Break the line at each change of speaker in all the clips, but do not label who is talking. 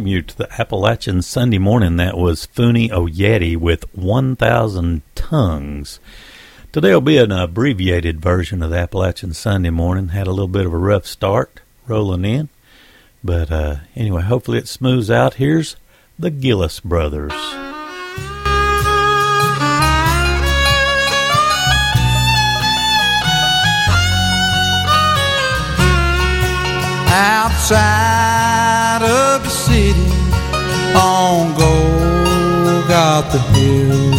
welcome you to the Appalachian Sunday morning. That was Funi Oyeti with 1,000 Tongues. Today will be an abbreviated version of the Appalachian Sunday morning. Had a little bit of a rough start rolling in. But uh, anyway, hopefully it smooths out. Here's the Gillis Brothers.
outside city on Golgotha Hill.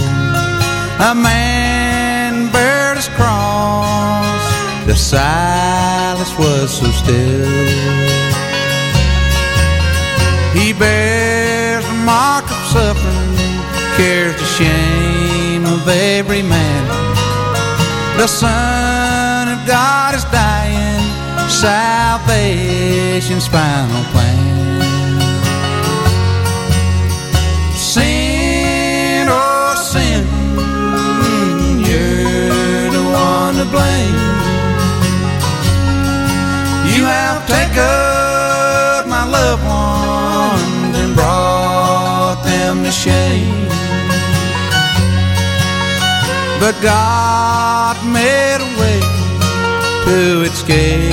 A man bared his cross, the silence was so still. He bears the mark of suffering, carries the shame of every man. The Son of God is dying salvation's final plan. You have taken my loved ones and brought them to shame. But God made a way to escape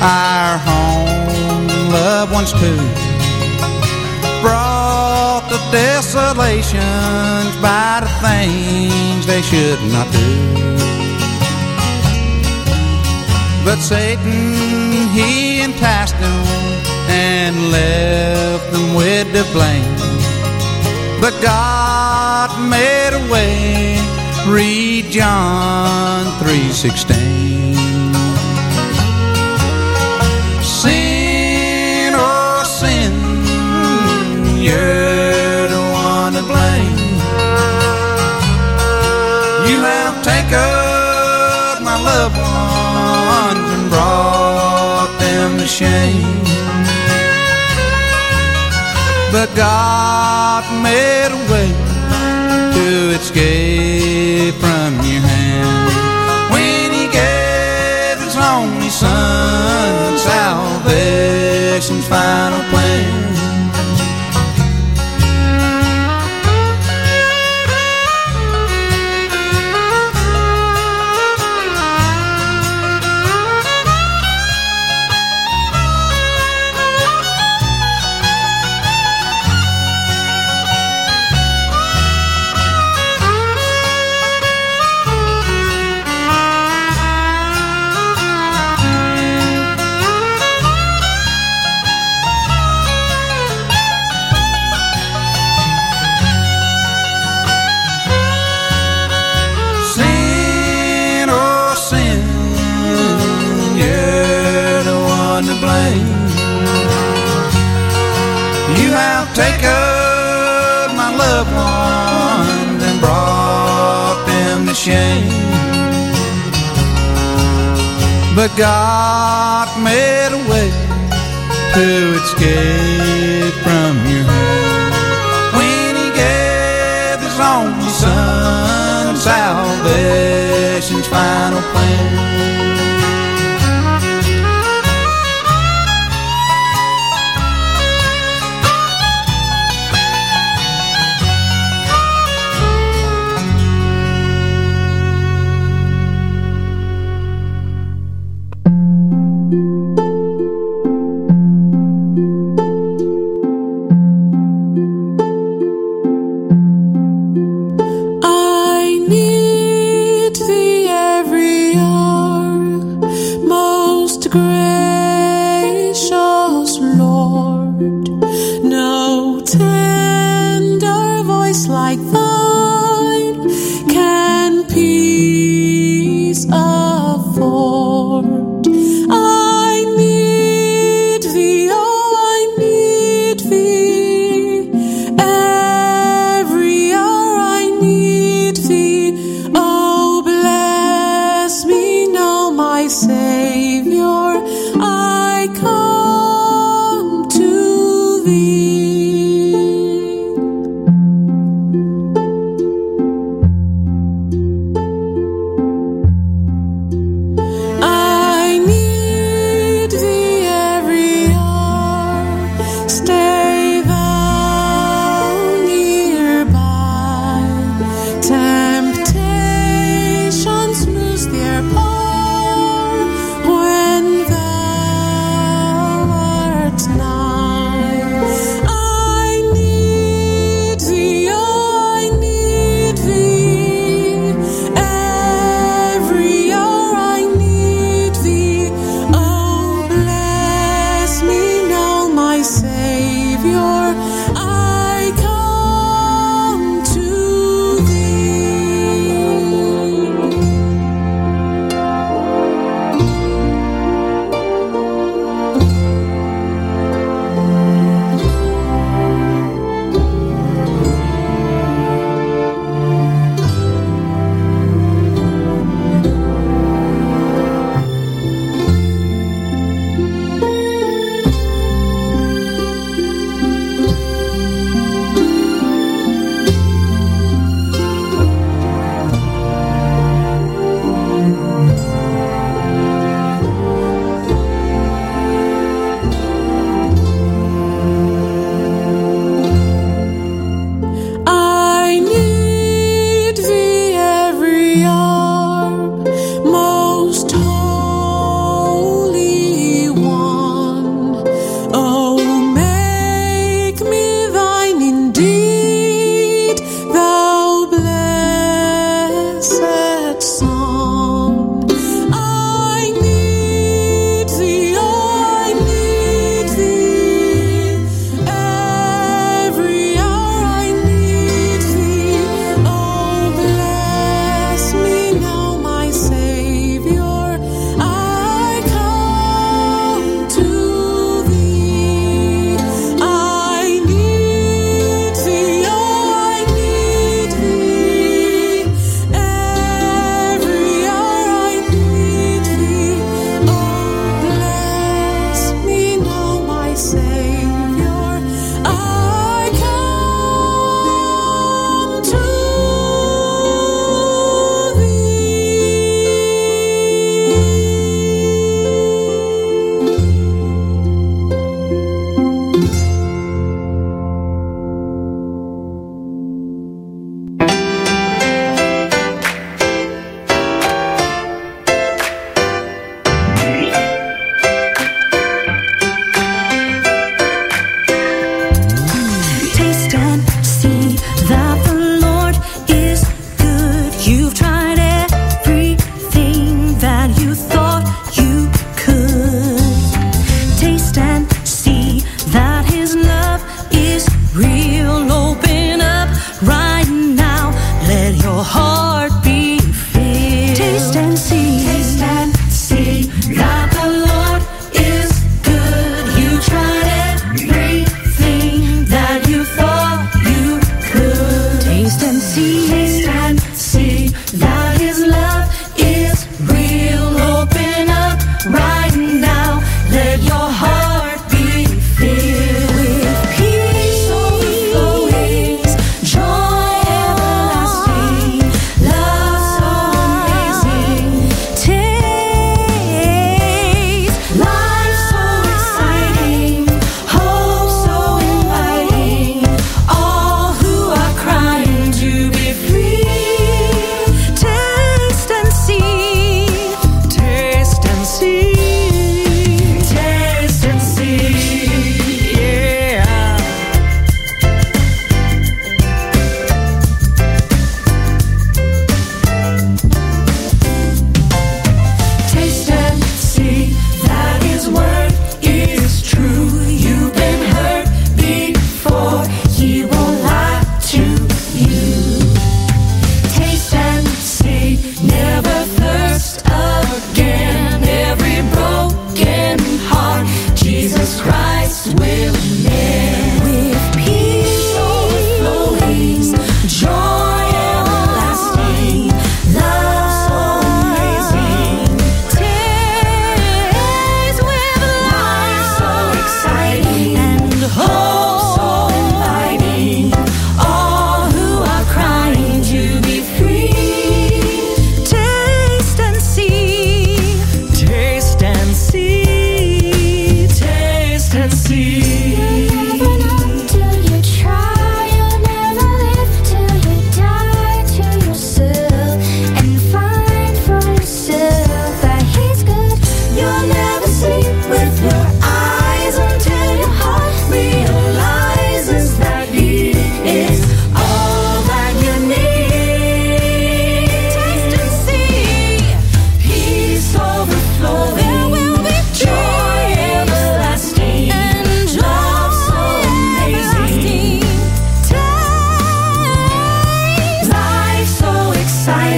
our home, loved ones too, brought to desolations by the things they should not do. But Satan, he enticed them and left them with the blame. But God made a way read John 3:16 shame. But God made a way to escape God made a way to escape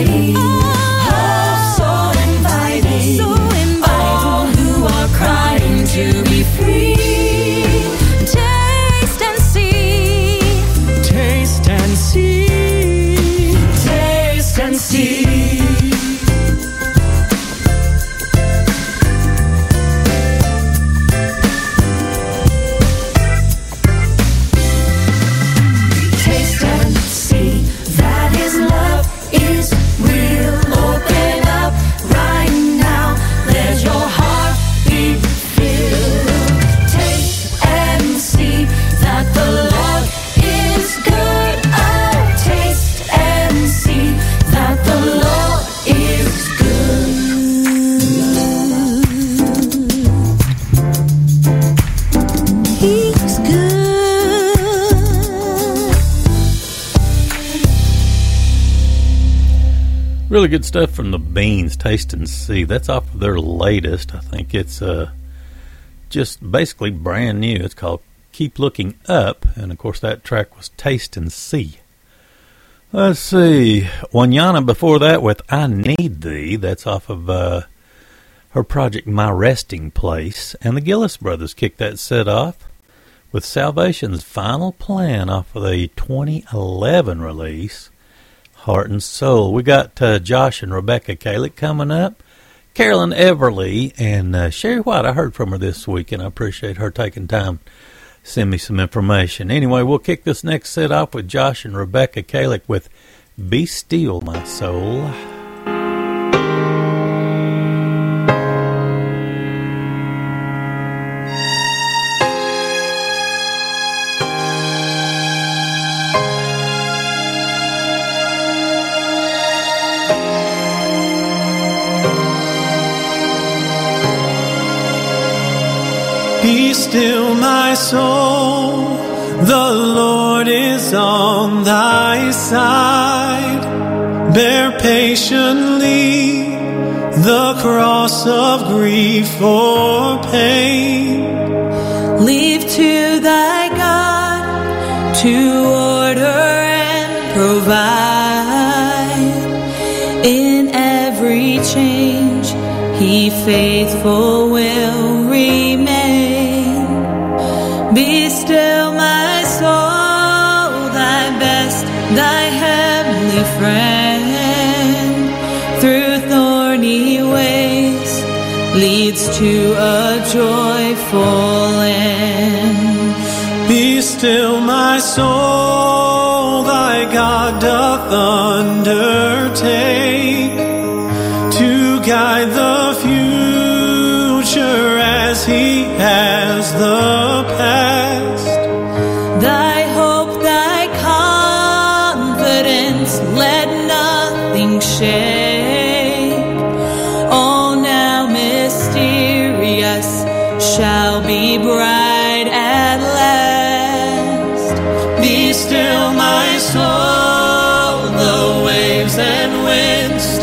You. Good stuff from the Beans, Taste and See. That's off of their latest. I think it's uh, just basically brand new. It's called Keep Looking Up, and of course that track was Taste and See. Let's see. Wanyana before that with I Need Thee. That's off of uh, her project My Resting Place. And the Gillis Brothers kicked that set off with Salvation's Final Plan off of the 2011 release. Heart and Soul. We got uh, Josh and Rebecca Kalick coming up. Carolyn Everly and uh, Sherry White. I heard from her this week, and I appreciate her taking time to send me some information. Anyway, we'll kick this next set off with Josh and Rebecca Kalick with "Be Still, My Soul."
Still, my soul. The Lord is on thy side. Bear patiently the cross of grief or pain.
Leave to thy God to order and provide. In every change, he faithful will remain. Leads to a joyful end.
Be still, my soul, thy God doth undertake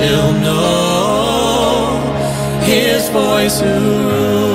still know his voice. who ruled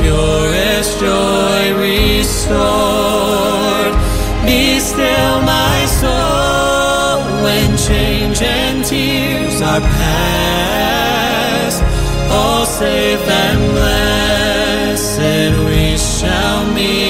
purest joy restored. Be still, my soul, when change and tears are past. All safe and blessed, we shall meet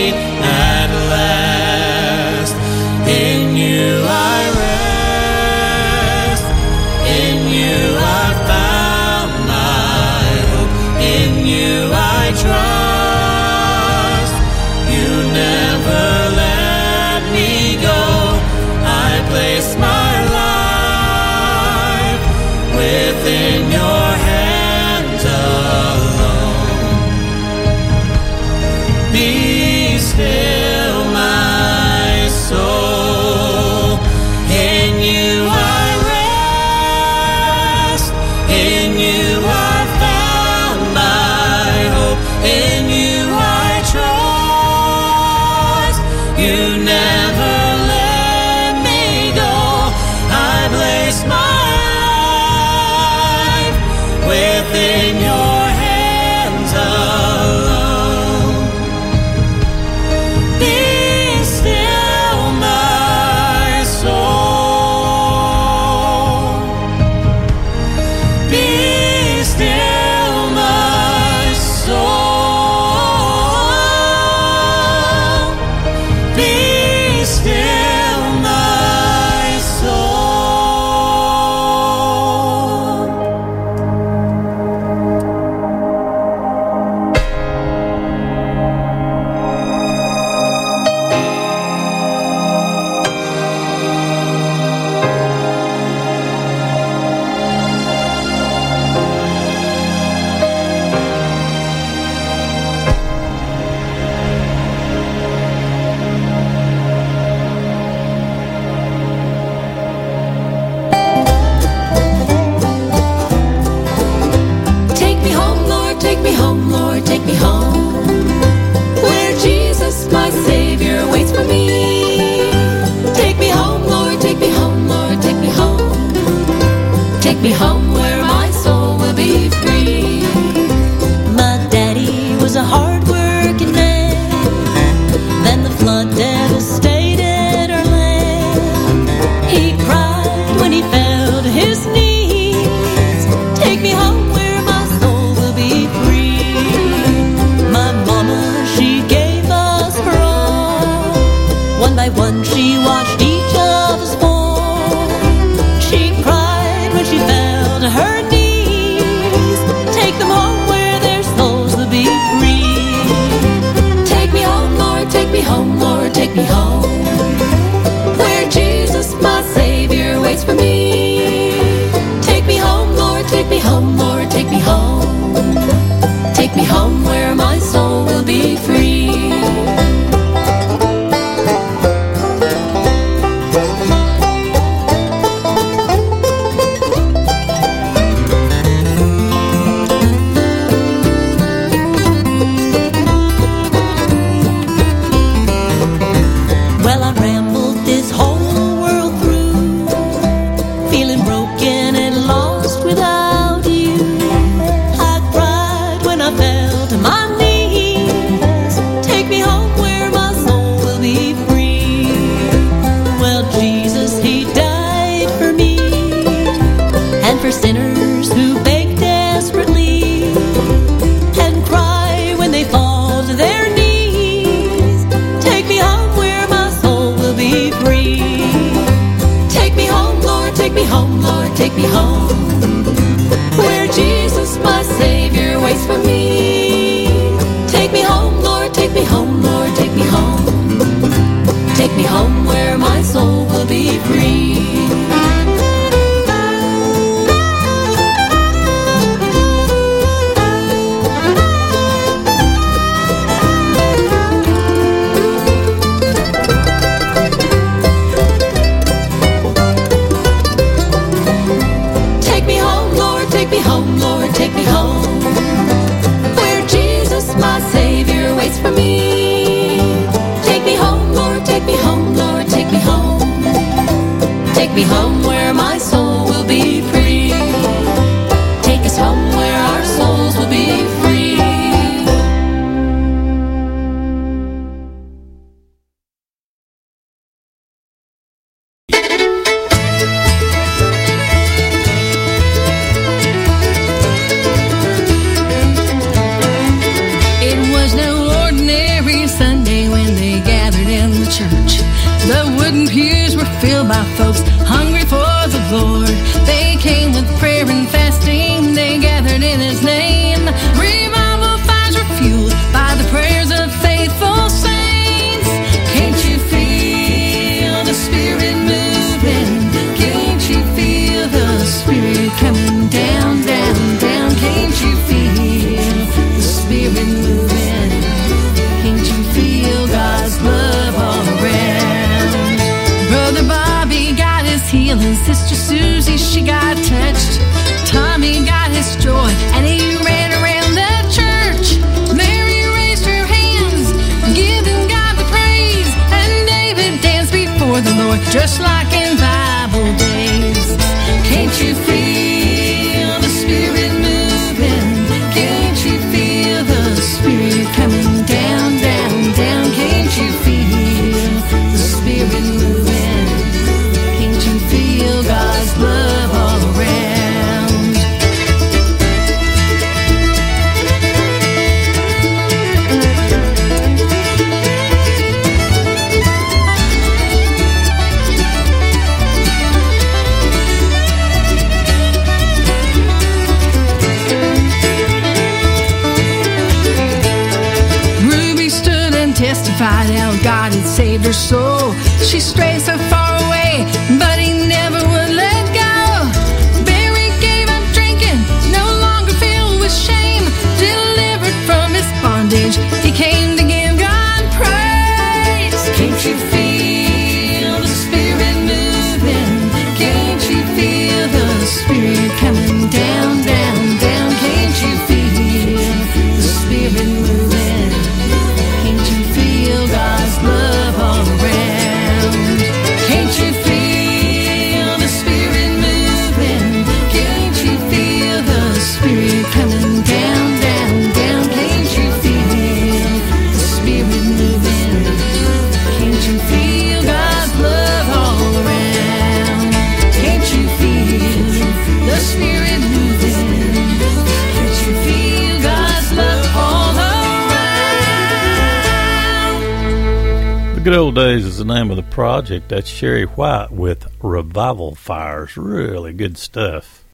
name of the
project. That's Sherry White with Revival Fires. Really good stuff.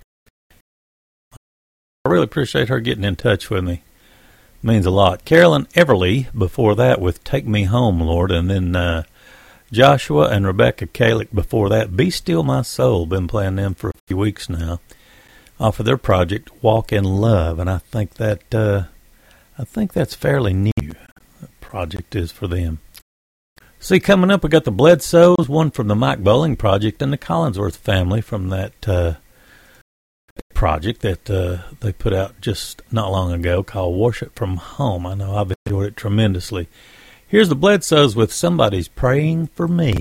I really appreciate her getting in touch with me.
Means a lot. Carolyn Everly before that with Take Me Home, Lord, and then uh, Joshua and Rebecca Kalick before that. Be Still My Soul. Been playing them for a few weeks now. Off of their project Walk in Love, and I think that uh, I think that's fairly new. That project is for them. See, coming up, we got the Bledsoes, one from the Mike Bowling Project, and the Collinsworth family from that uh, project that uh, they put out just not long ago called Worship from Home. I know I've enjoyed it tremendously. Here's the Bledsoes with Somebody's Praying for Me.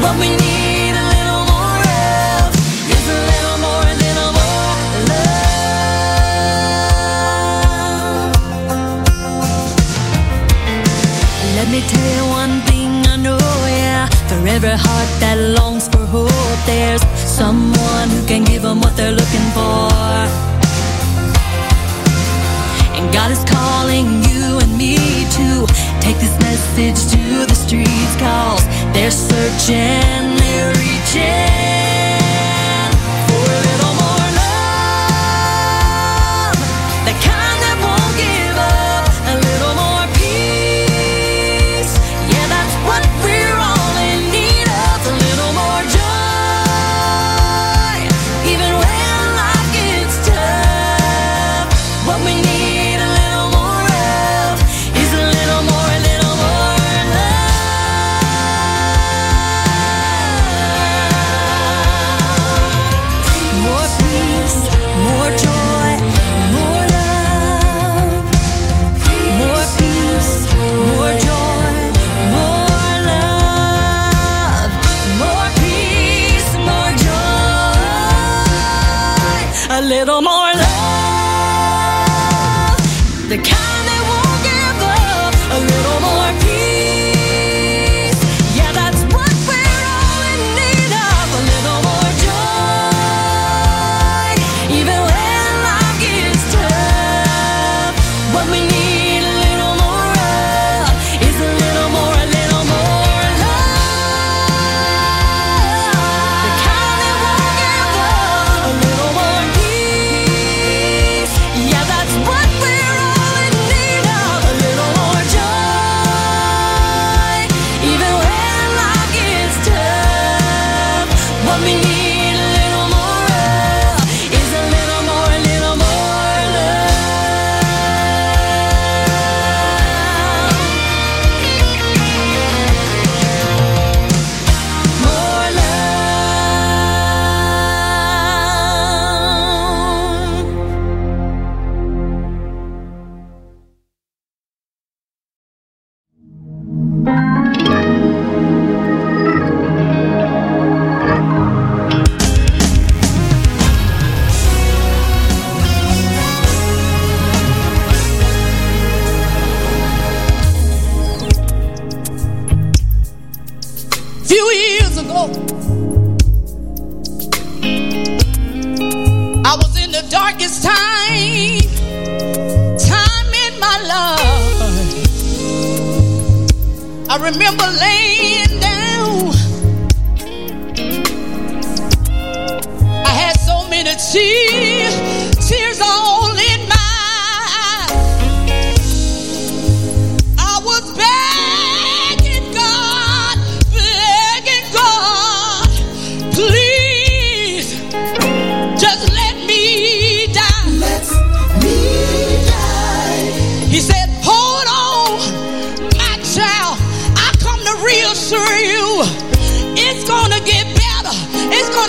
What we need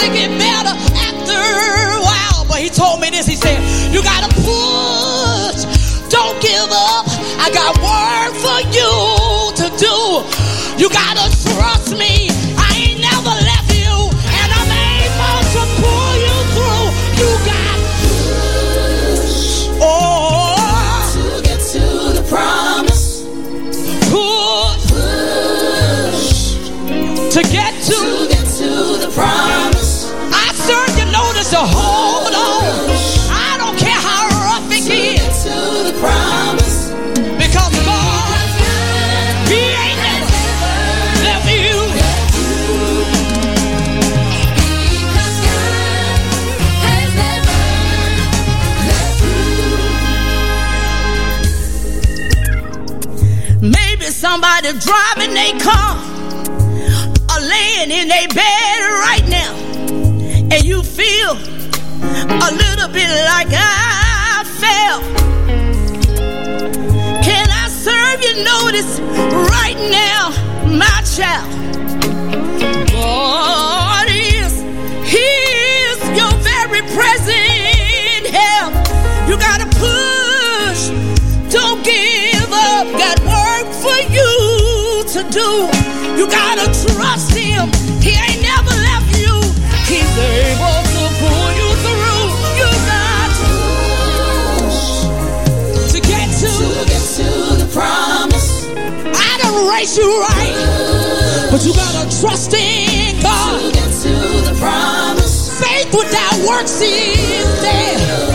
gonna give They're driving their car or laying in their bed right now. And you feel a little bit like I felt. Can I serve you notice right now, my child? Oh. do. You gotta trust him. He ain't never left you. He's able to pull you through. You got to get to, to get to the promise. I don't race you right, but you gotta trust in God. To get to the promise. Faith without works is dead.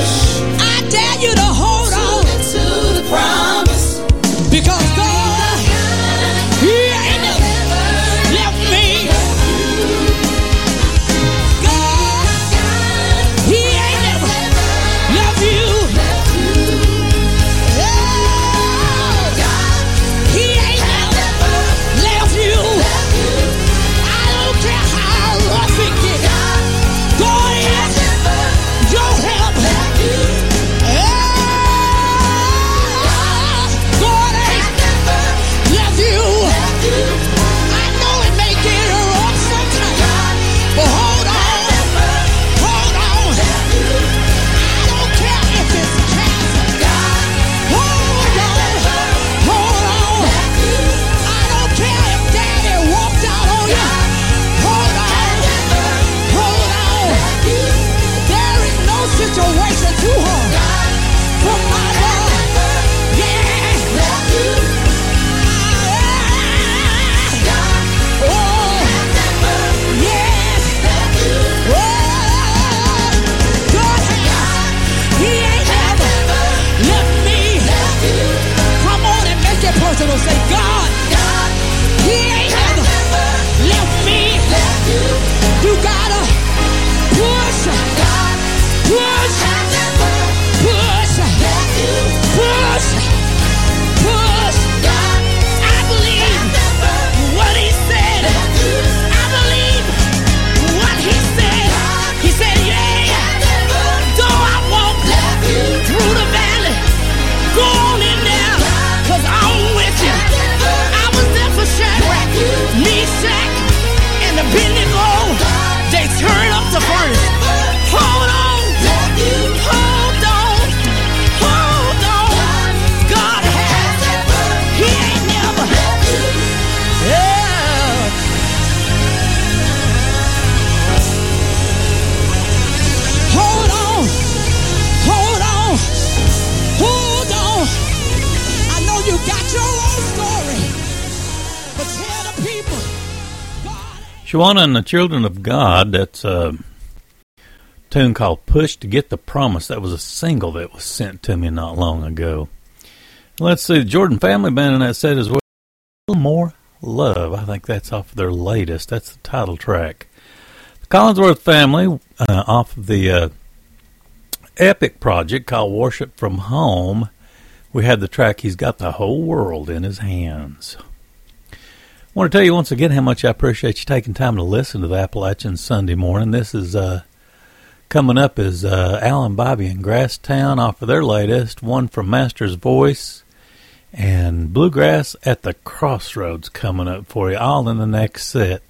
Shawana and the Children of God, that's a tune called Push to Get the Promise. That was a single that was sent to me not long ago. Let's see, the Jordan Family Band in that set as well. More love. I think that's off their latest. That's the title track. The Collinsworth Family, uh, off of the uh, epic project called Worship from Home, we had the track He's Got the Whole World in His Hands. I want to tell you once again how much I appreciate you taking time to listen to the Appalachian Sunday morning. This is uh, coming up is uh, Alan Bibey and Grasstowne off of their latest, one from Master's Voice, and Bluegrass at the Crossroads coming up for you, all in the next set.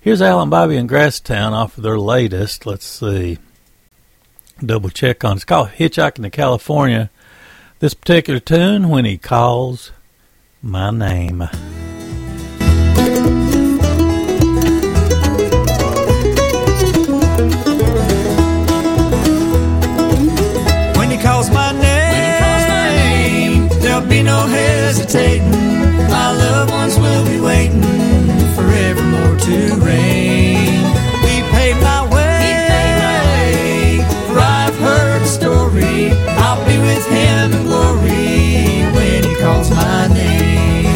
Here's Alan Bibey and Grasstowne off of their latest. Let's see. Double check on. It's called Hitchhiking to California. This particular tune, when he calls my name.
Be no hesitating. My loved ones will be waiting forevermore to reign. He paved my way, for I've heard the story. I'll be with him in glory when he calls my name.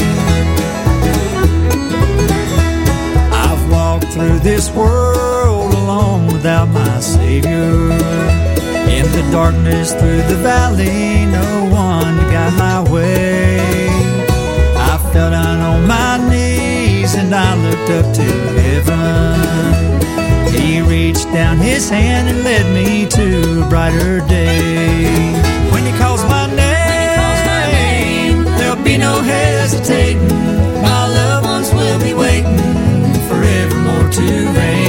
I've walked through this world alone without my Savior. In the darkness through the valley, no one got my way. I fell down on my knees and I looked up to heaven. He reached down his hand and led me to a brighter day. When he calls my name, there'll be no hesitating. My loved ones will be waiting forevermore to reign.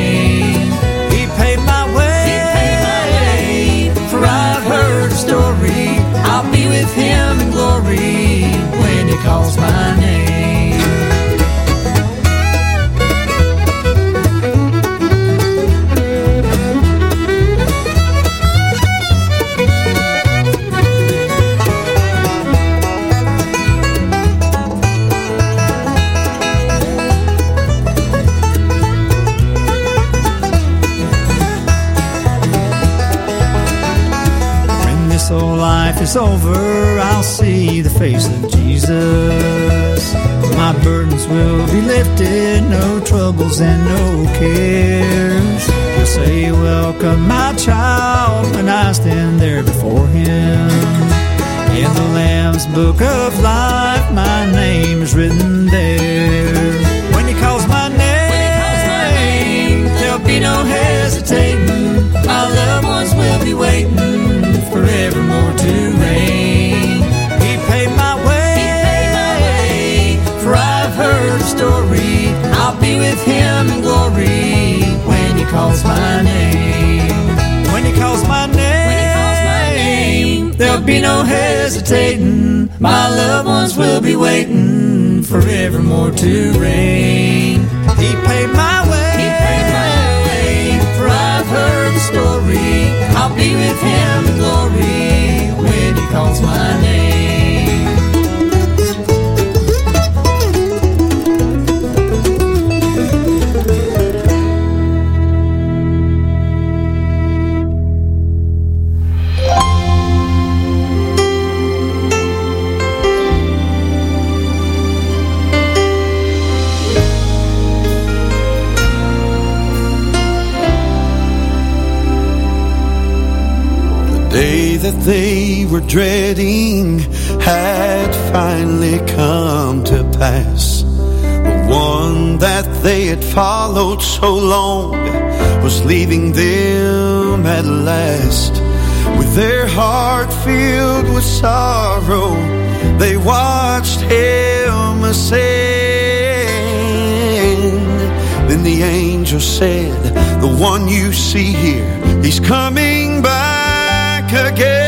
Life is over, I'll see the face of Jesus. My burdens will be lifted, no troubles and no cares. He'll say, Welcome, my child, when I stand there before him. In the Lamb's book of life, my name is written there. When he calls my name, there'll be no hesitating. My loved ones will be waiting with him in glory when he calls my name. When he calls my name, there'll be no hesitating. My loved ones will be waiting forevermore to reign. He paid my way. He paid my way, for I've heard the story. I'll be with him in glory when he calls my name.
Were dreading had finally come to pass. The one that they had followed so long was leaving them at last. With their heart filled with sorrow, they watched him ascend. Then the angel said, The one you see here, he's coming back again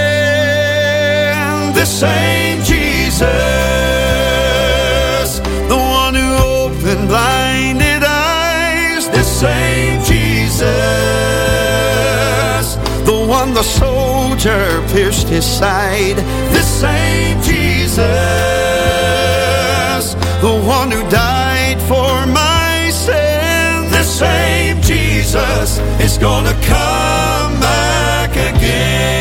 same Jesus, the one who opened blinded eyes, the same Jesus, the one the soldier pierced his side, the same Jesus, the one who died for my sin, the same Jesus is gonna come back again.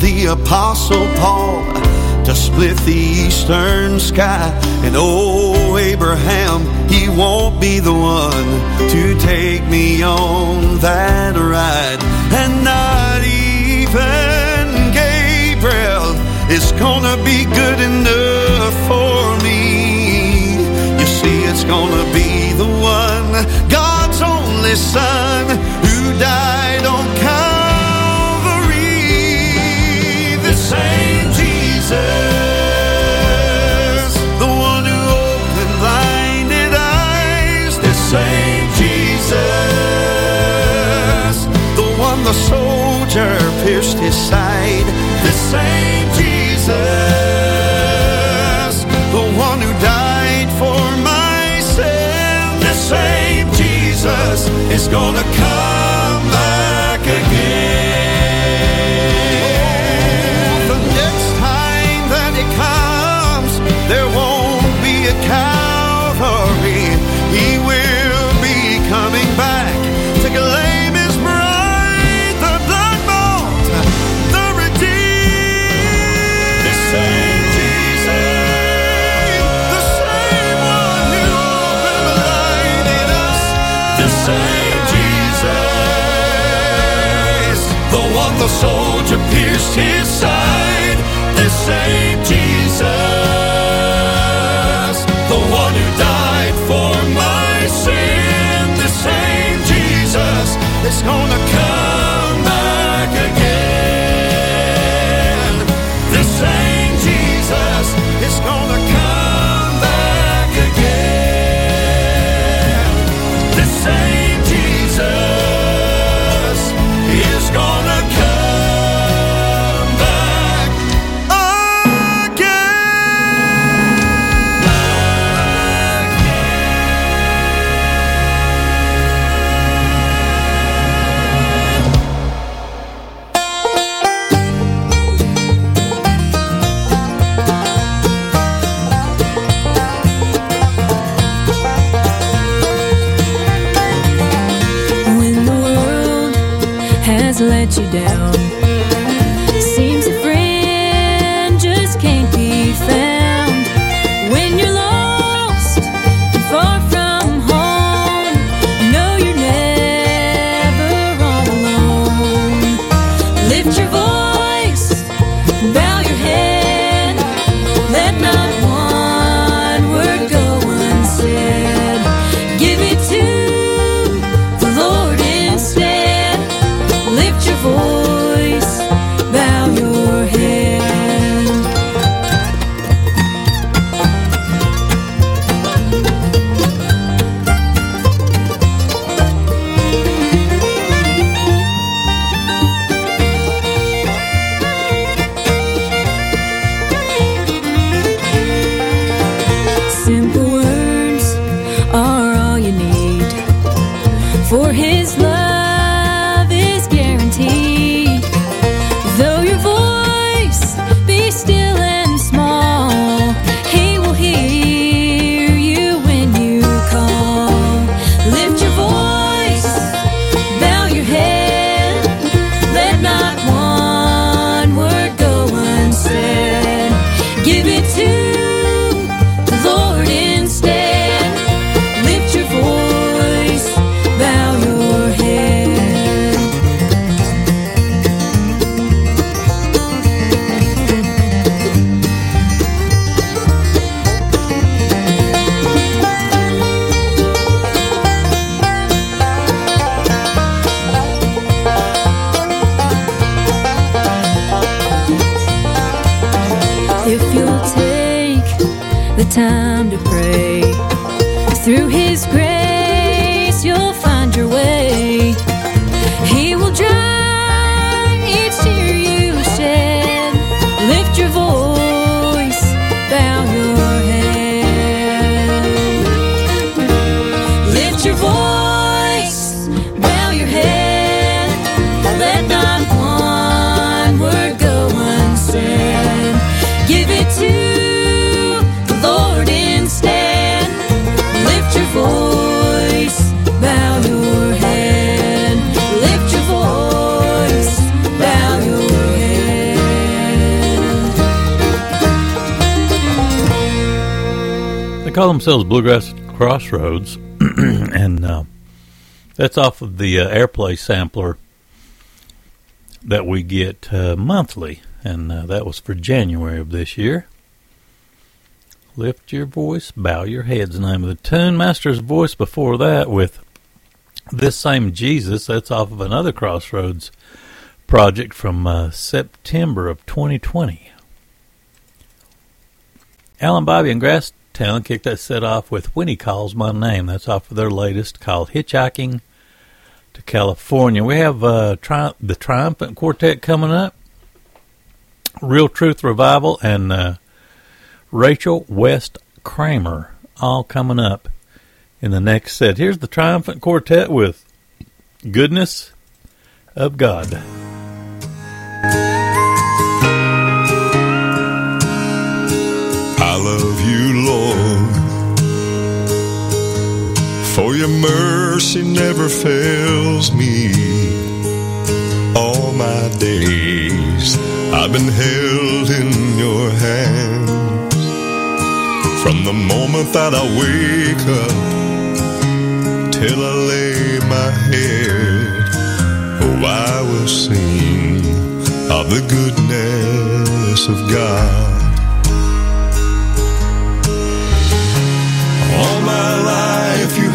the Apostle Paul to split the eastern sky. And oh, Abraham, he won't be the one to take me on that ride. And not even Gabriel is gonna be good enough for me. You see, it's gonna be the one, God's only son, who died on razor pierced his side. The same Jesus, the one who died for my sin. The same Jesus is gonna come. a soldier pierced his side. This same Jesus, the one who died for my sin. This same Jesus is gonna
you down. time to pray. Through
call themselves Bluegrass Crossroads, and uh, that's off of the uh, Airplay sampler that we get uh, monthly, and uh, that was for January of this year. Lift your voice, bow your heads. Name of the tune. Master's voice before that with this same Jesus. That's off of another Crossroads project from uh, September of 2020. Alan Bibey and Grasstowne kicked that set off with When He Calls My Name. That's off of their latest called Hitchhiking to California. We have uh, tri- the Triumphant Quartet coming up, Real Truth Revival, and uh, Rachel West Kramer, all coming up in the next set. Here's the Triumphant Quartet with Goodness of God.
For your mercy never fails me. All my days I've been held in your hands. From the moment that I wake up till I lay my head, oh, I will sing of the goodness of God. All my life you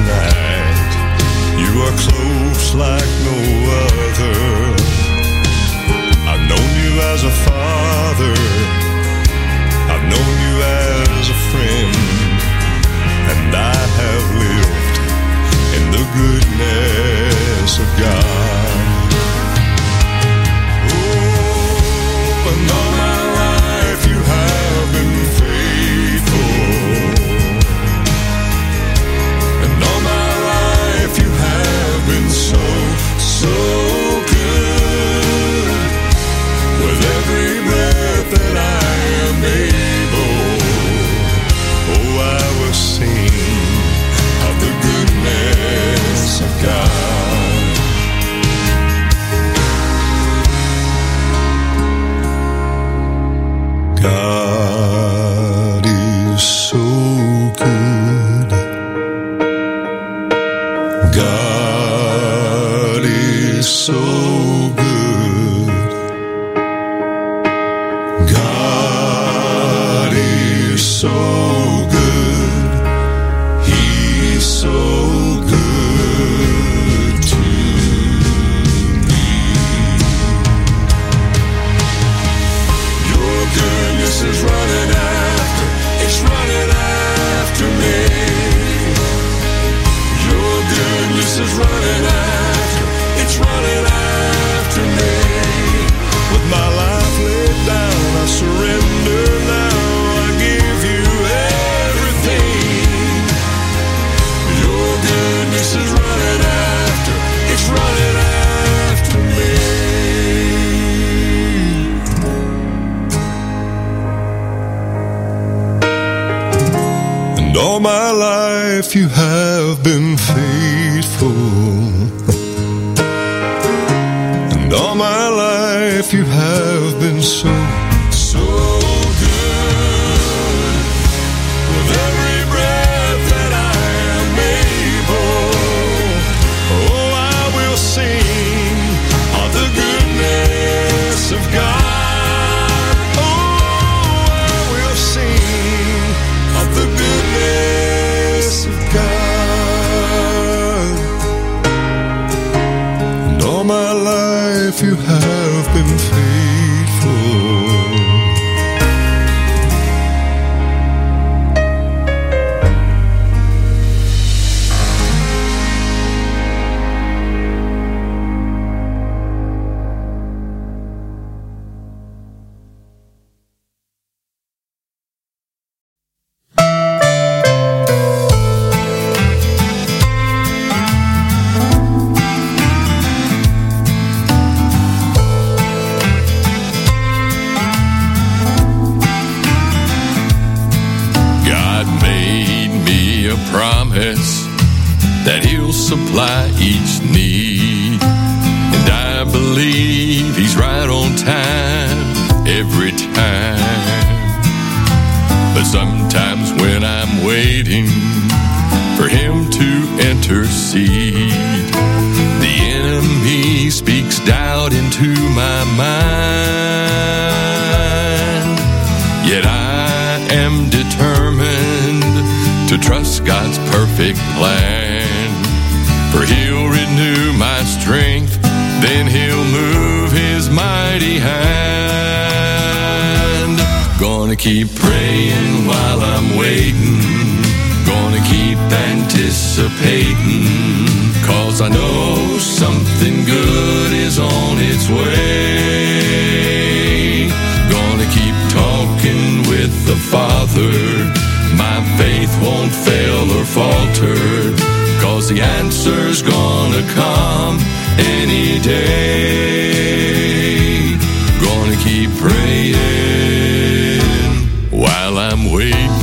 Night. You are close like no other. I've known you as a father. My
mind. Yet I am determined to trust God's perfect plan. For He'll renew my strength, then He'll move His mighty hand. Gonna keep praying while I'm waiting. Gonna keep anticipating. Cause I know something good is on its way. Gonna keep talking with the Father. My faith won't fail or falter. Cause the answer's gonna come any day. Gonna keep praying while I'm waiting.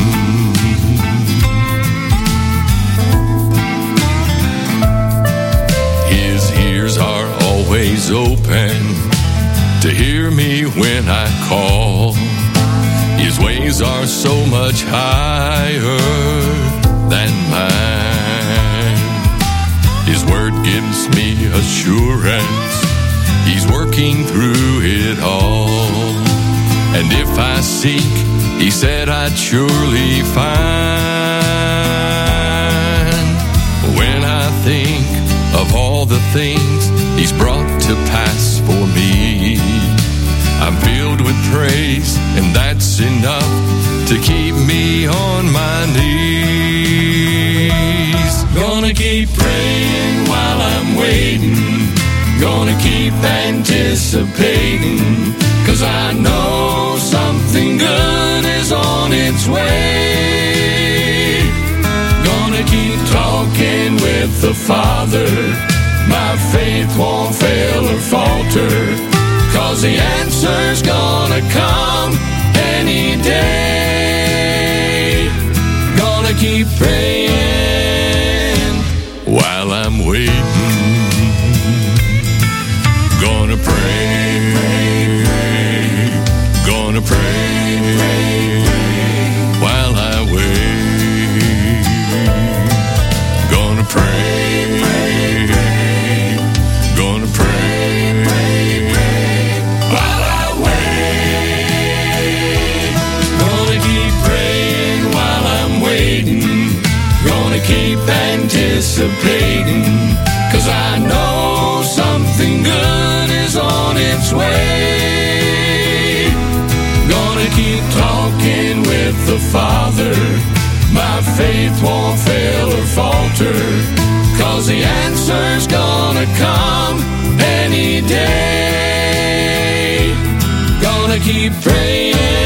Always open to hear me when I call. His ways are so much higher than mine. His word gives me assurance. He's working through it all. And if I seek, he said I'd surely find. When I think of all the things praise, and that's enough to keep me on my knees. Gonna keep praying while I'm waiting. Gonna keep anticipating. Cause I know something good is on its way. Gonna keep talking with the Father. My faith won't fail or falter. Cause the answer's gonna come any day. Gonna keep praying anticipating. Cause I know something good is on its way. Gonna keep talking with the Father. My faith won't fail or falter. Cause the answer's gonna come any day. Gonna keep praying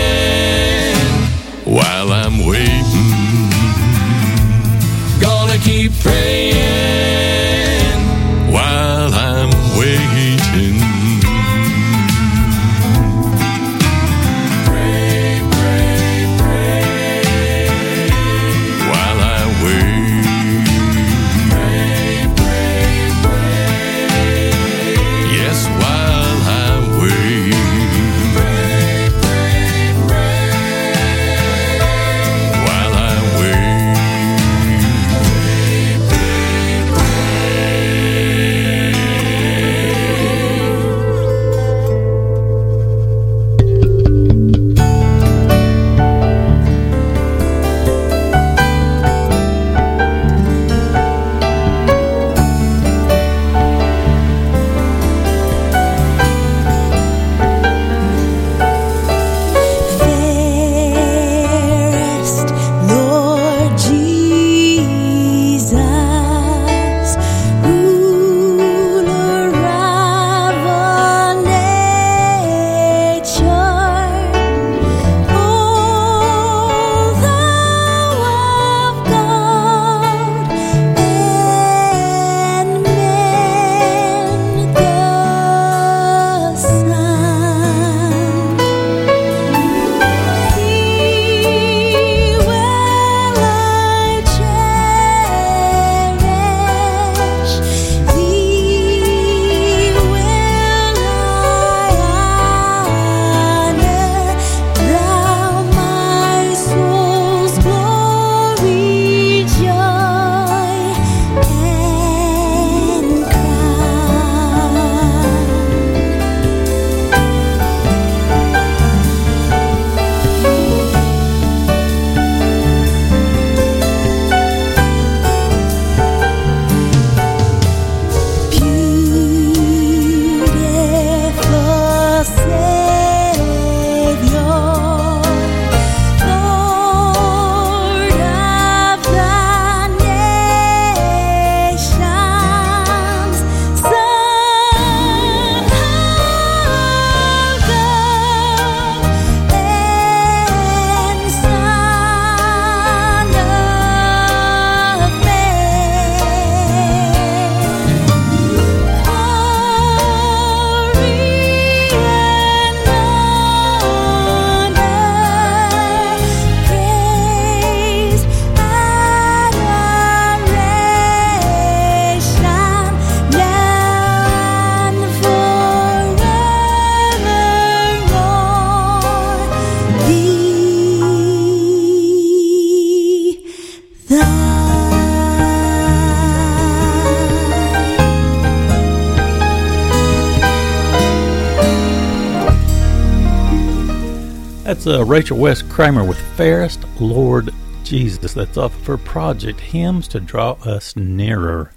That's uh, Rachel West Kramer with Fairest Lord Jesus. That's off of her project, Hymns to Draw Us Nearer.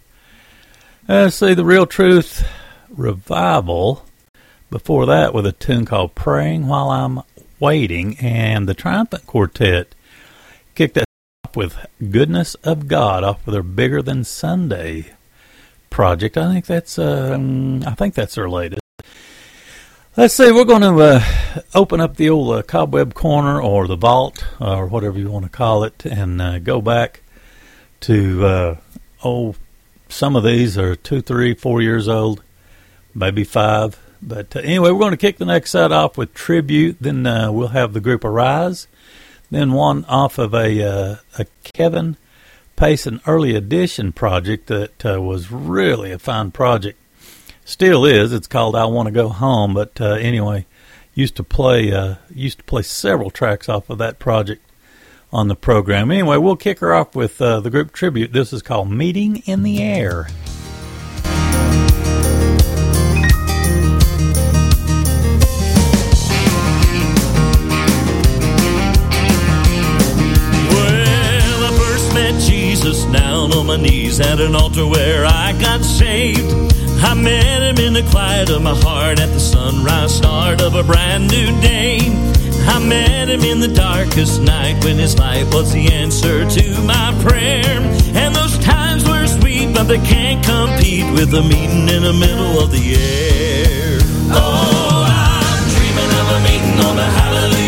Uh, see, The Real Truth Revival. Before that, with a tune called Praying While I'm Waiting. And the Triumphant Quartet kicked that off with Goodness of God off of their Bigger Than Sunday project. I think that's, um, I think that's their latest. Let's see, we're going to uh, open up the old uh, cobweb corner or the vault or whatever you want to call it and uh, go back to, uh, oh, some of these are two, three, four years old, maybe five. But uh, anyway, we're going to kick the next set off with Tribute. Then uh, we'll have the group Arise. Then one off of a, a Kevin Payson early edition project that was really a fine project still is. It's called "I Want to Go Home." But uh, anyway, used to play uh, used to play several tracks off of that project on the program. Anyway, we'll kick her off with uh, the group tribute. This is called "Meeting in the Air."
Jesus down on my knees at an altar where I got saved. I met him in the quiet of my heart at the sunrise start of a brand new day. I met him in the darkest night when his light was the answer to my prayer. And those times were sweet, but they can't compete with a meeting in the middle of the air.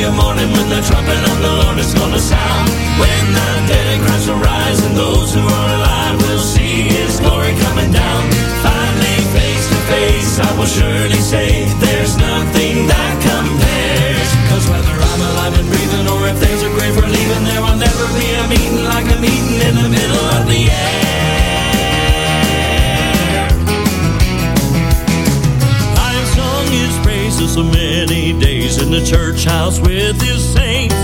A morning when the trumpet of the Lord is gonna sound. When the dead in Christ will rise and those who are alive will see his glory coming down. Finally, face to face, I will surely say there's nothing that compares. Cause whether I'm alive and breathing or if there's a grave for leaving, there will never be a meeting like a meeting in the middle of the air. Praises so many days in the church house with his saints.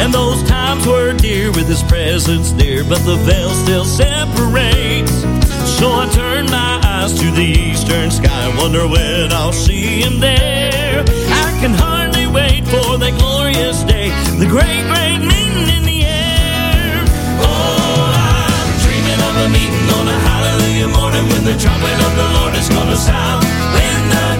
And those times were dear with his presence near, but the veil still separates. So I turn my eyes to the eastern sky, wonder when I'll see him there. I can hardly wait for that glorious day, the great, great meeting in the air. Oh, I'm dreaming of a meeting on a hallelujah morning when the trumpet of the Lord is gonna sound. When the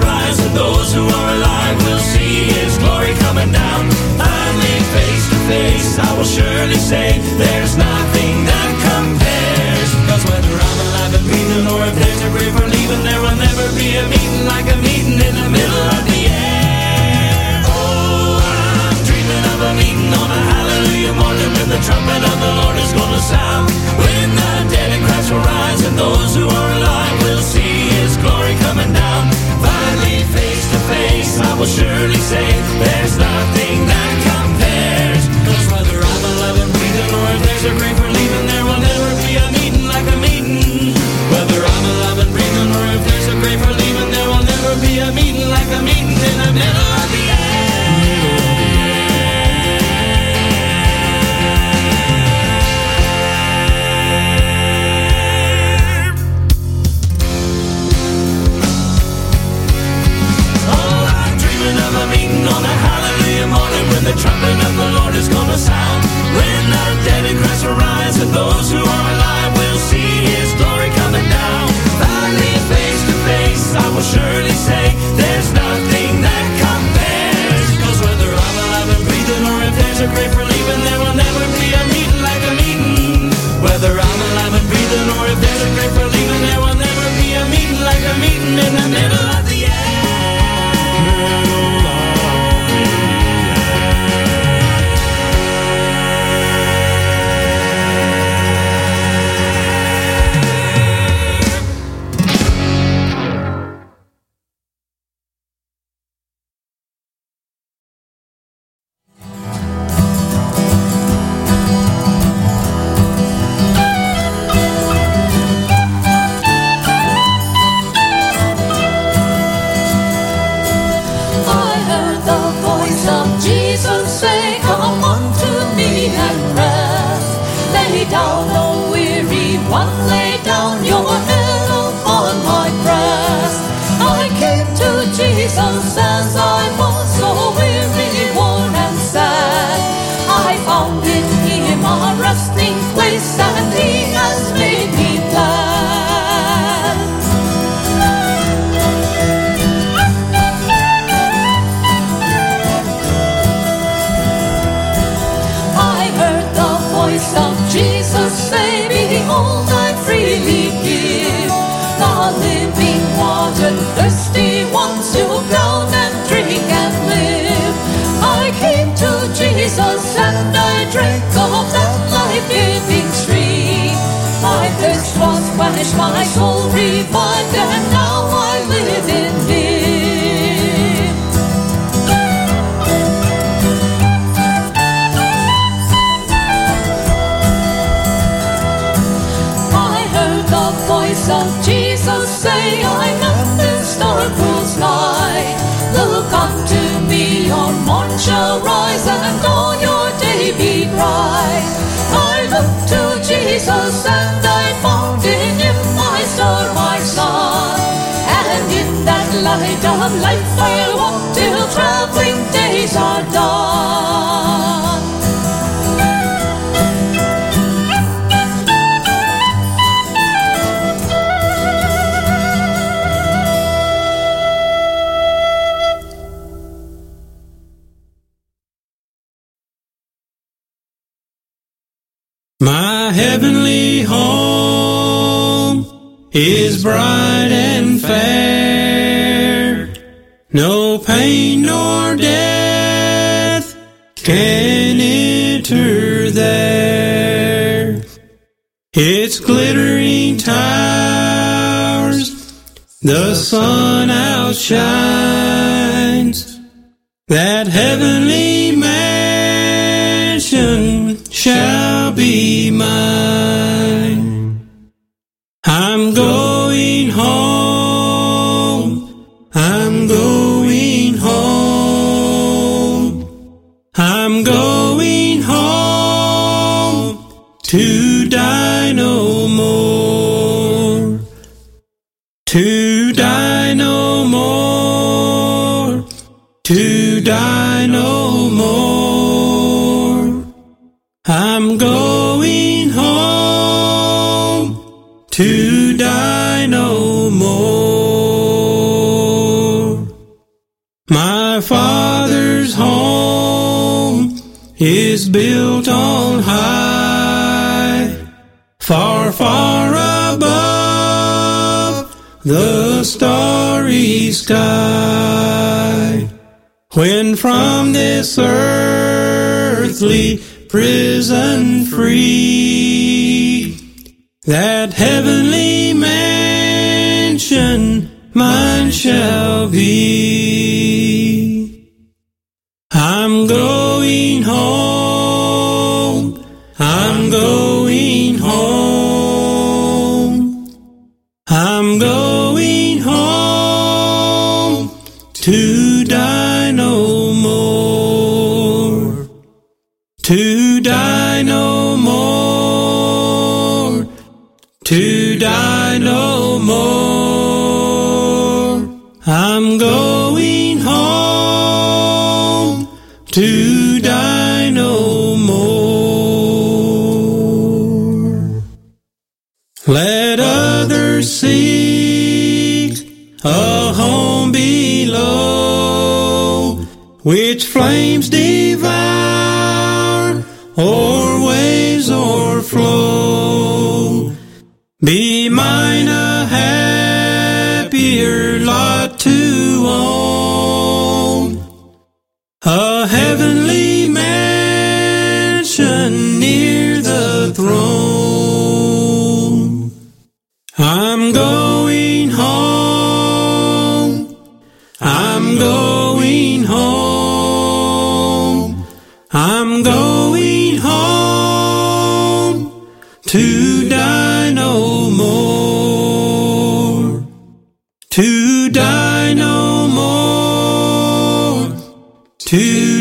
rise and those who are alive will see his glory coming down. Finally, face to face, I will surely say there's nothing that compares. Cause whether I'm alive and breathing or if there's a grave for leaving, there will never be a meeting like a meeting in the middle of the air. Oh, I'm dreaming of a meeting on a hallelujah morning when the trumpet of the Lord is gonna sound. When the dead in Christ will rise and those who are alive will see I will surely say there's nothing that compares. Cause whether I'm alive and breathing or if there's a grave for leaving, there will never be a meeting like a meeting. Whether I'm alive and breathing or if there's a grave for leaving, there will never be a meeting like a meeting in the middle trumpet of the Lord is gonna sound. When the dead in Christ will rise and those who are alive will see his glory to
die no more, to die no more, to die no more. I'm going home to die no more. My father's home is built on high far, far above the starry sky. When from this earthly prison free, that heavenly mansion mine shall be. which flames did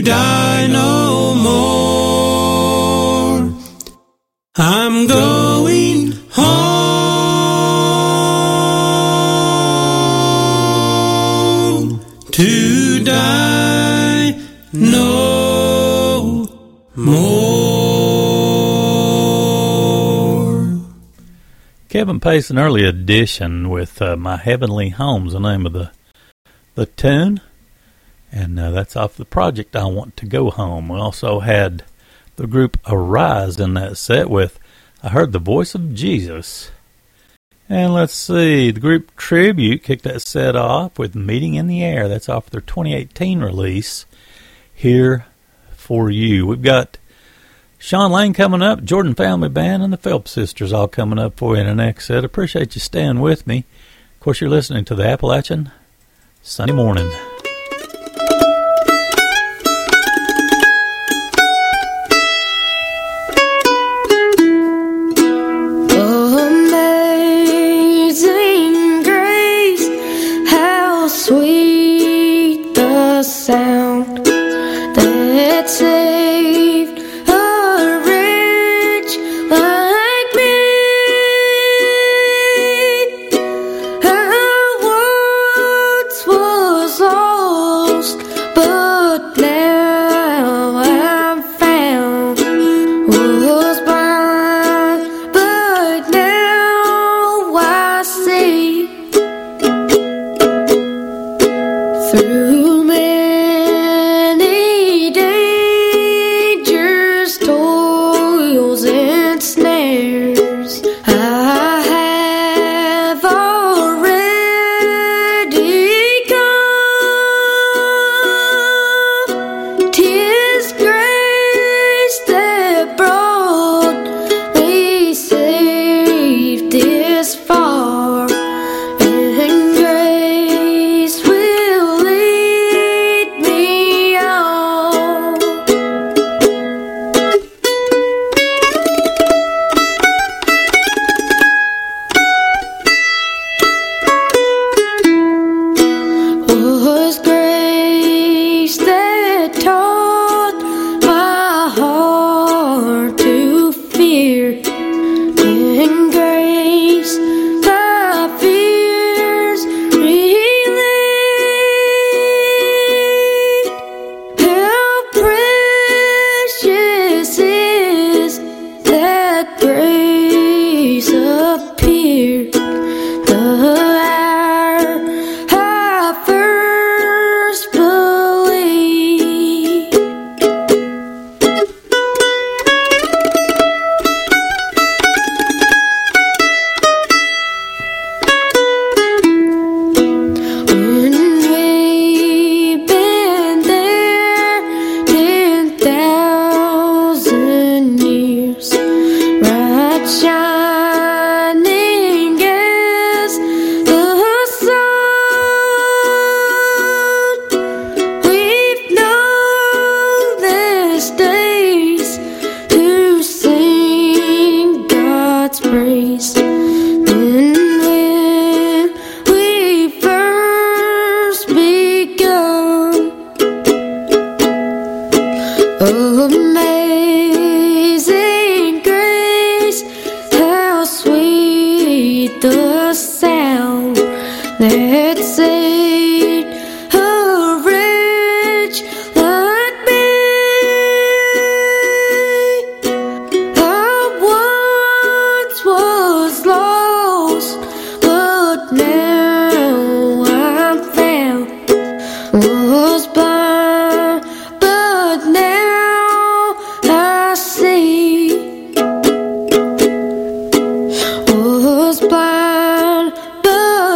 die no more. I'm going home to die no more.
Kevin Pace, an early edition with uh, My Heavenly Home's the name of the, the tune. And uh, that's off the project I Want to Go Home. We also had the group Arise in that set with I Heard the Voice of Jesus. And let's see, the group Tribute kicked that set off with Meeting in the Air. That's off their 2018 release, Here for You. We've got Sean Lane coming up, Jordan Family Band, and the Phelps Sisters all coming up for you in the next set. Appreciate you staying with me. Of course, you're listening to the Appalachian Sunday Morning.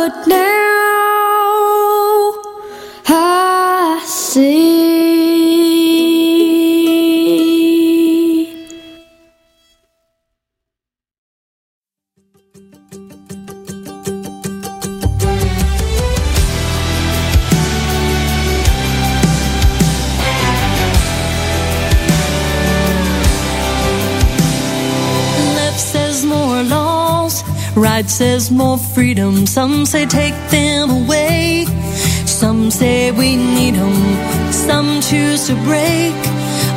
But now
says more freedom. Some say take them away, some say we need them. Some choose to break,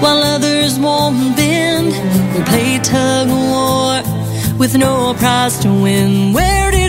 while others won't bend. We play tug of war with no prize to win. Where did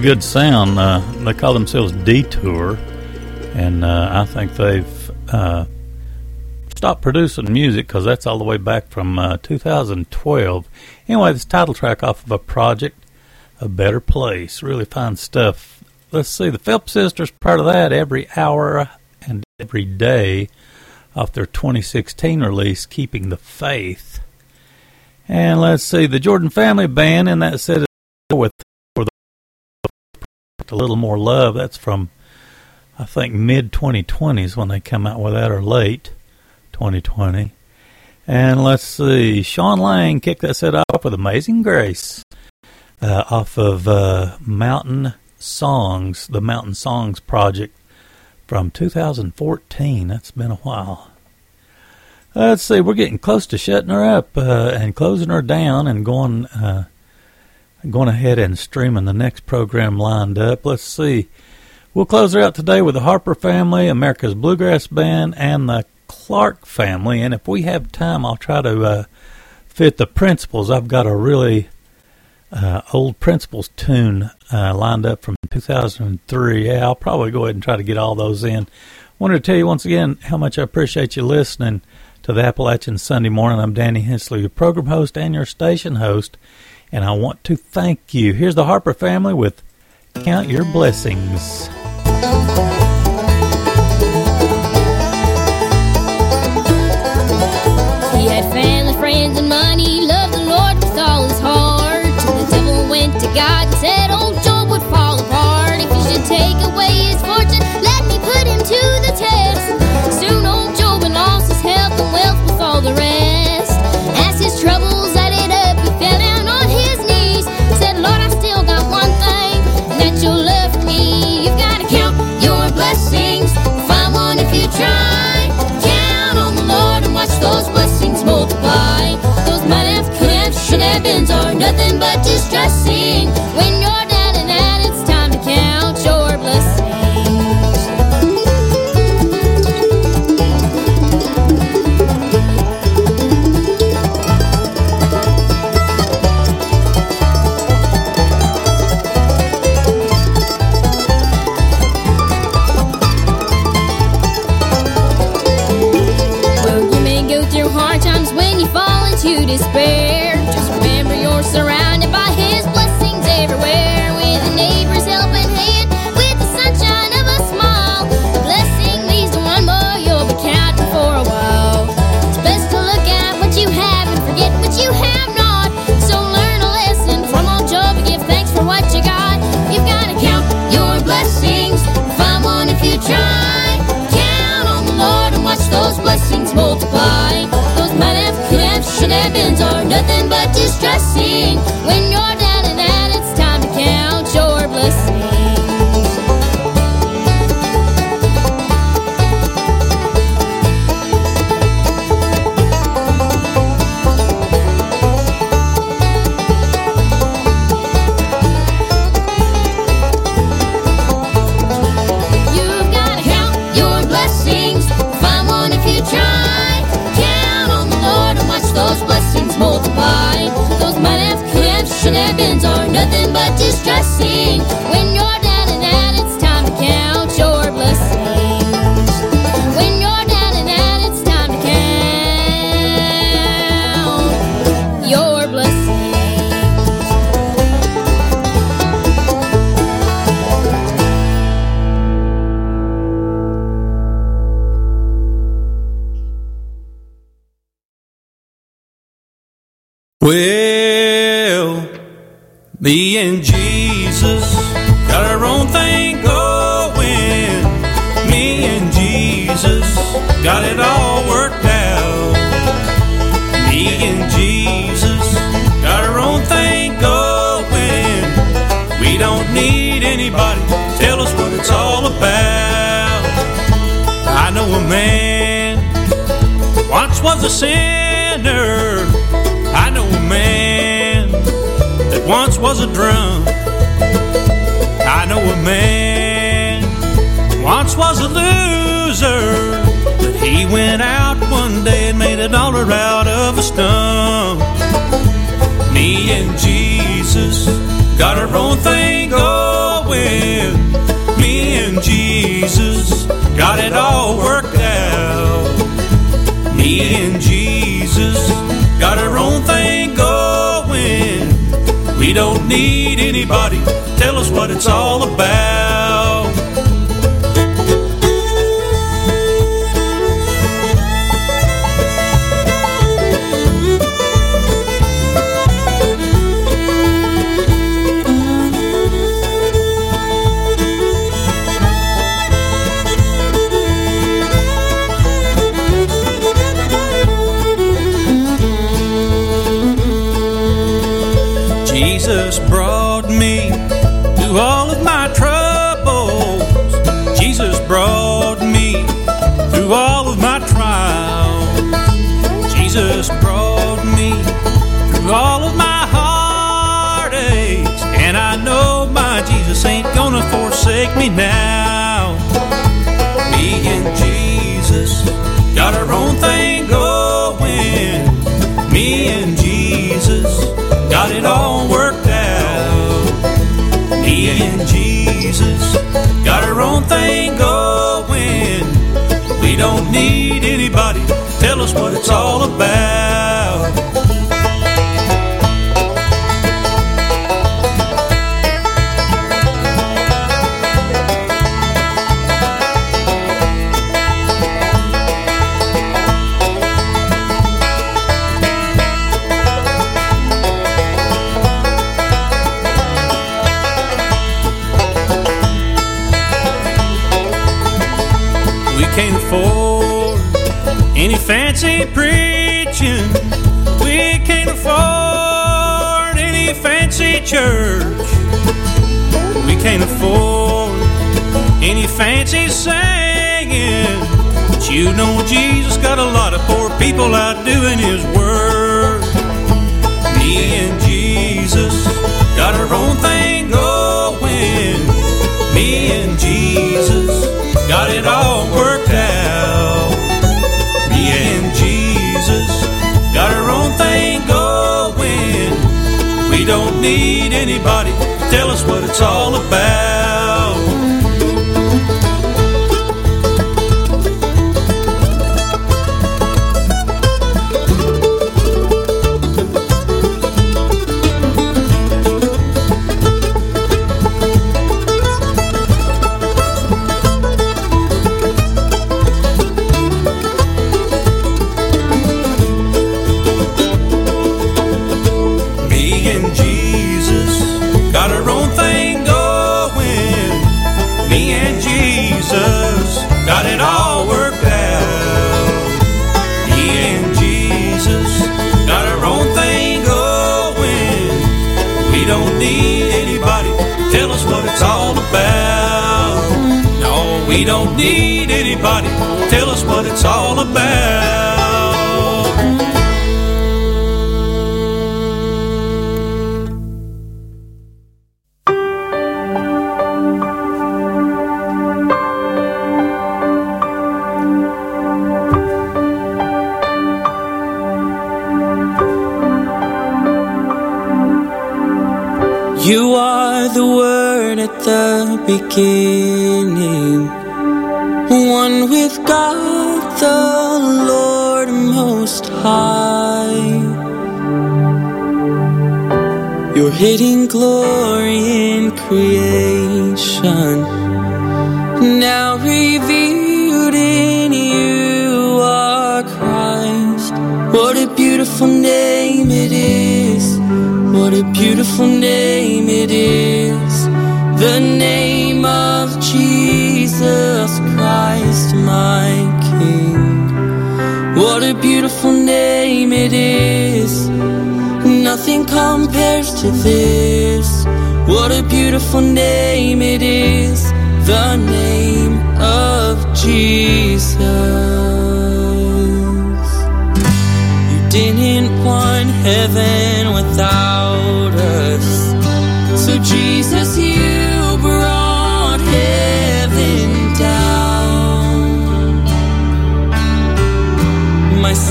Really
good sound. Uh, they call themselves Detour, and uh, I think they've uh, stopped producing music because that's all the way back from uh, 2012. Anyway, this title track off of a project, A Better Place. Really fine stuff. Let's see, the Phelps Sisters, part of that every hour and every day off their 2016 release, Keeping the Faith. And let's see, the Jordan Family Band, and that said with a little more love. That's from I think mid 2020s when they come out with that, or late 2020. And let's see, Sean Lang kicked that set off with "Amazing Grace" uh, off of uh, Mountain Songs, the Mountain Songs project from 2014. That's been a while. Let's see, we're getting close to shutting her up uh, and closing her down and going uh, going ahead and streaming the next program lined up. Let's see. We'll close her out today with the Harper family, America's Bluegrass Band, and the Clark family. And if we have time, I'll try to uh, fit the principles. I've got a really uh, old principles tune uh, lined up from 2003. Yeah, I'll probably go ahead and try to get all those in. Wanted to tell you once again how much I appreciate you listening to the Appalachian Sunday Morning. I'm Danny Hensley, your program host and your station host, and I want to thank you. Here's the Harper family with Count Your Blessings.
He had family, friends, and money. Loved the Lord with all his heart. The devil went to God and said, are nothing but distressing. When
ain't going. We don't need anybody tell us what it's all about. preaching. We can't afford any fancy church. We can't afford any fancy singing. But you know Jesus got a lot of poor people out doing his work. Me and Jesus got our own thing going. Me and Jesus got it all We don't need anybody to tell us what it's all about. We don't need anybody to tell us what it's all about.
You are the word at the beginning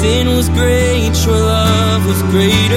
sin was great, your love was great.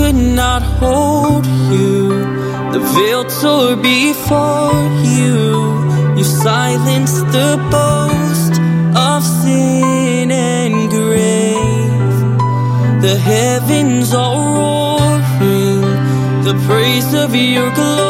could not hold you. The veil tore before you. You silenced the boast of sin and grave. The heavens are roaring, the praise of your glory.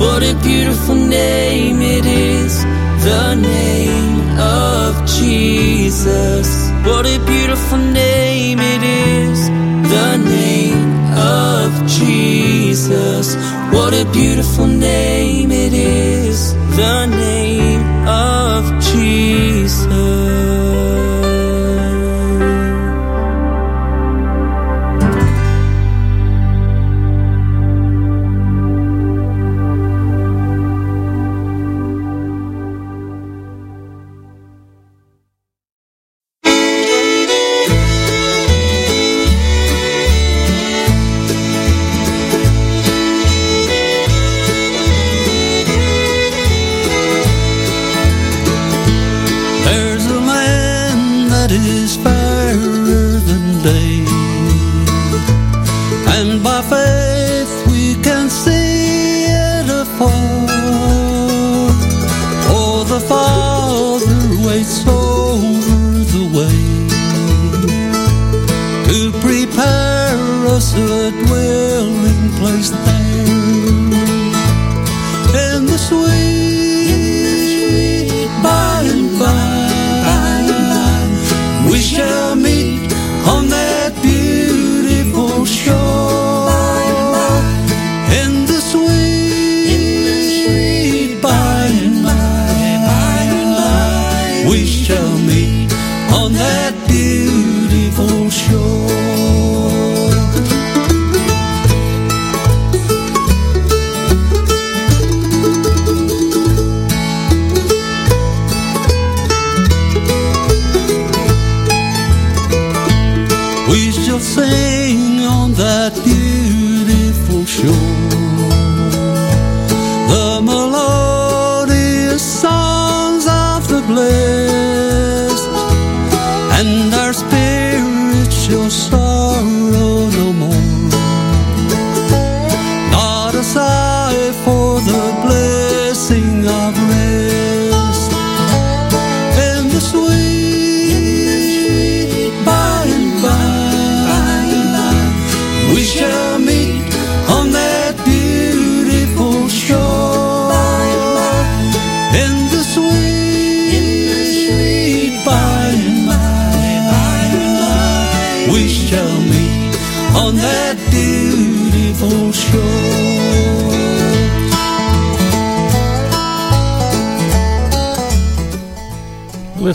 What a beautiful name it is, the name of Jesus. What a beautiful name it is, the name of Jesus. What a beautiful name it is, the name.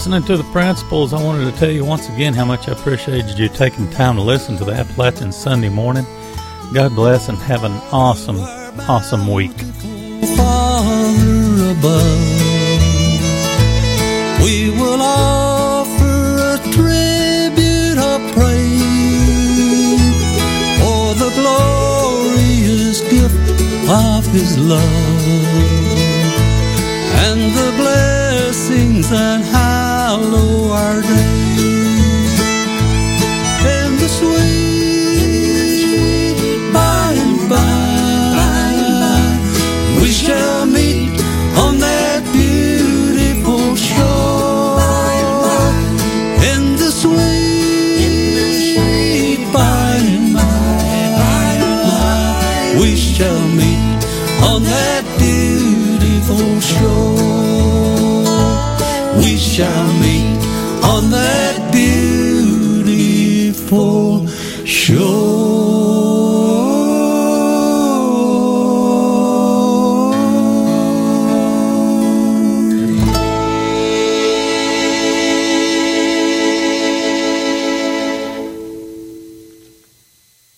Listening to the principles, I wanted to tell you once again how much I appreciated you taking time to listen to the Appalachian Sunday morning. God bless and have an awesome, awesome week.
Father above, we will offer a tribute of praise for the glorious gift of His love and the blessings that hallow our days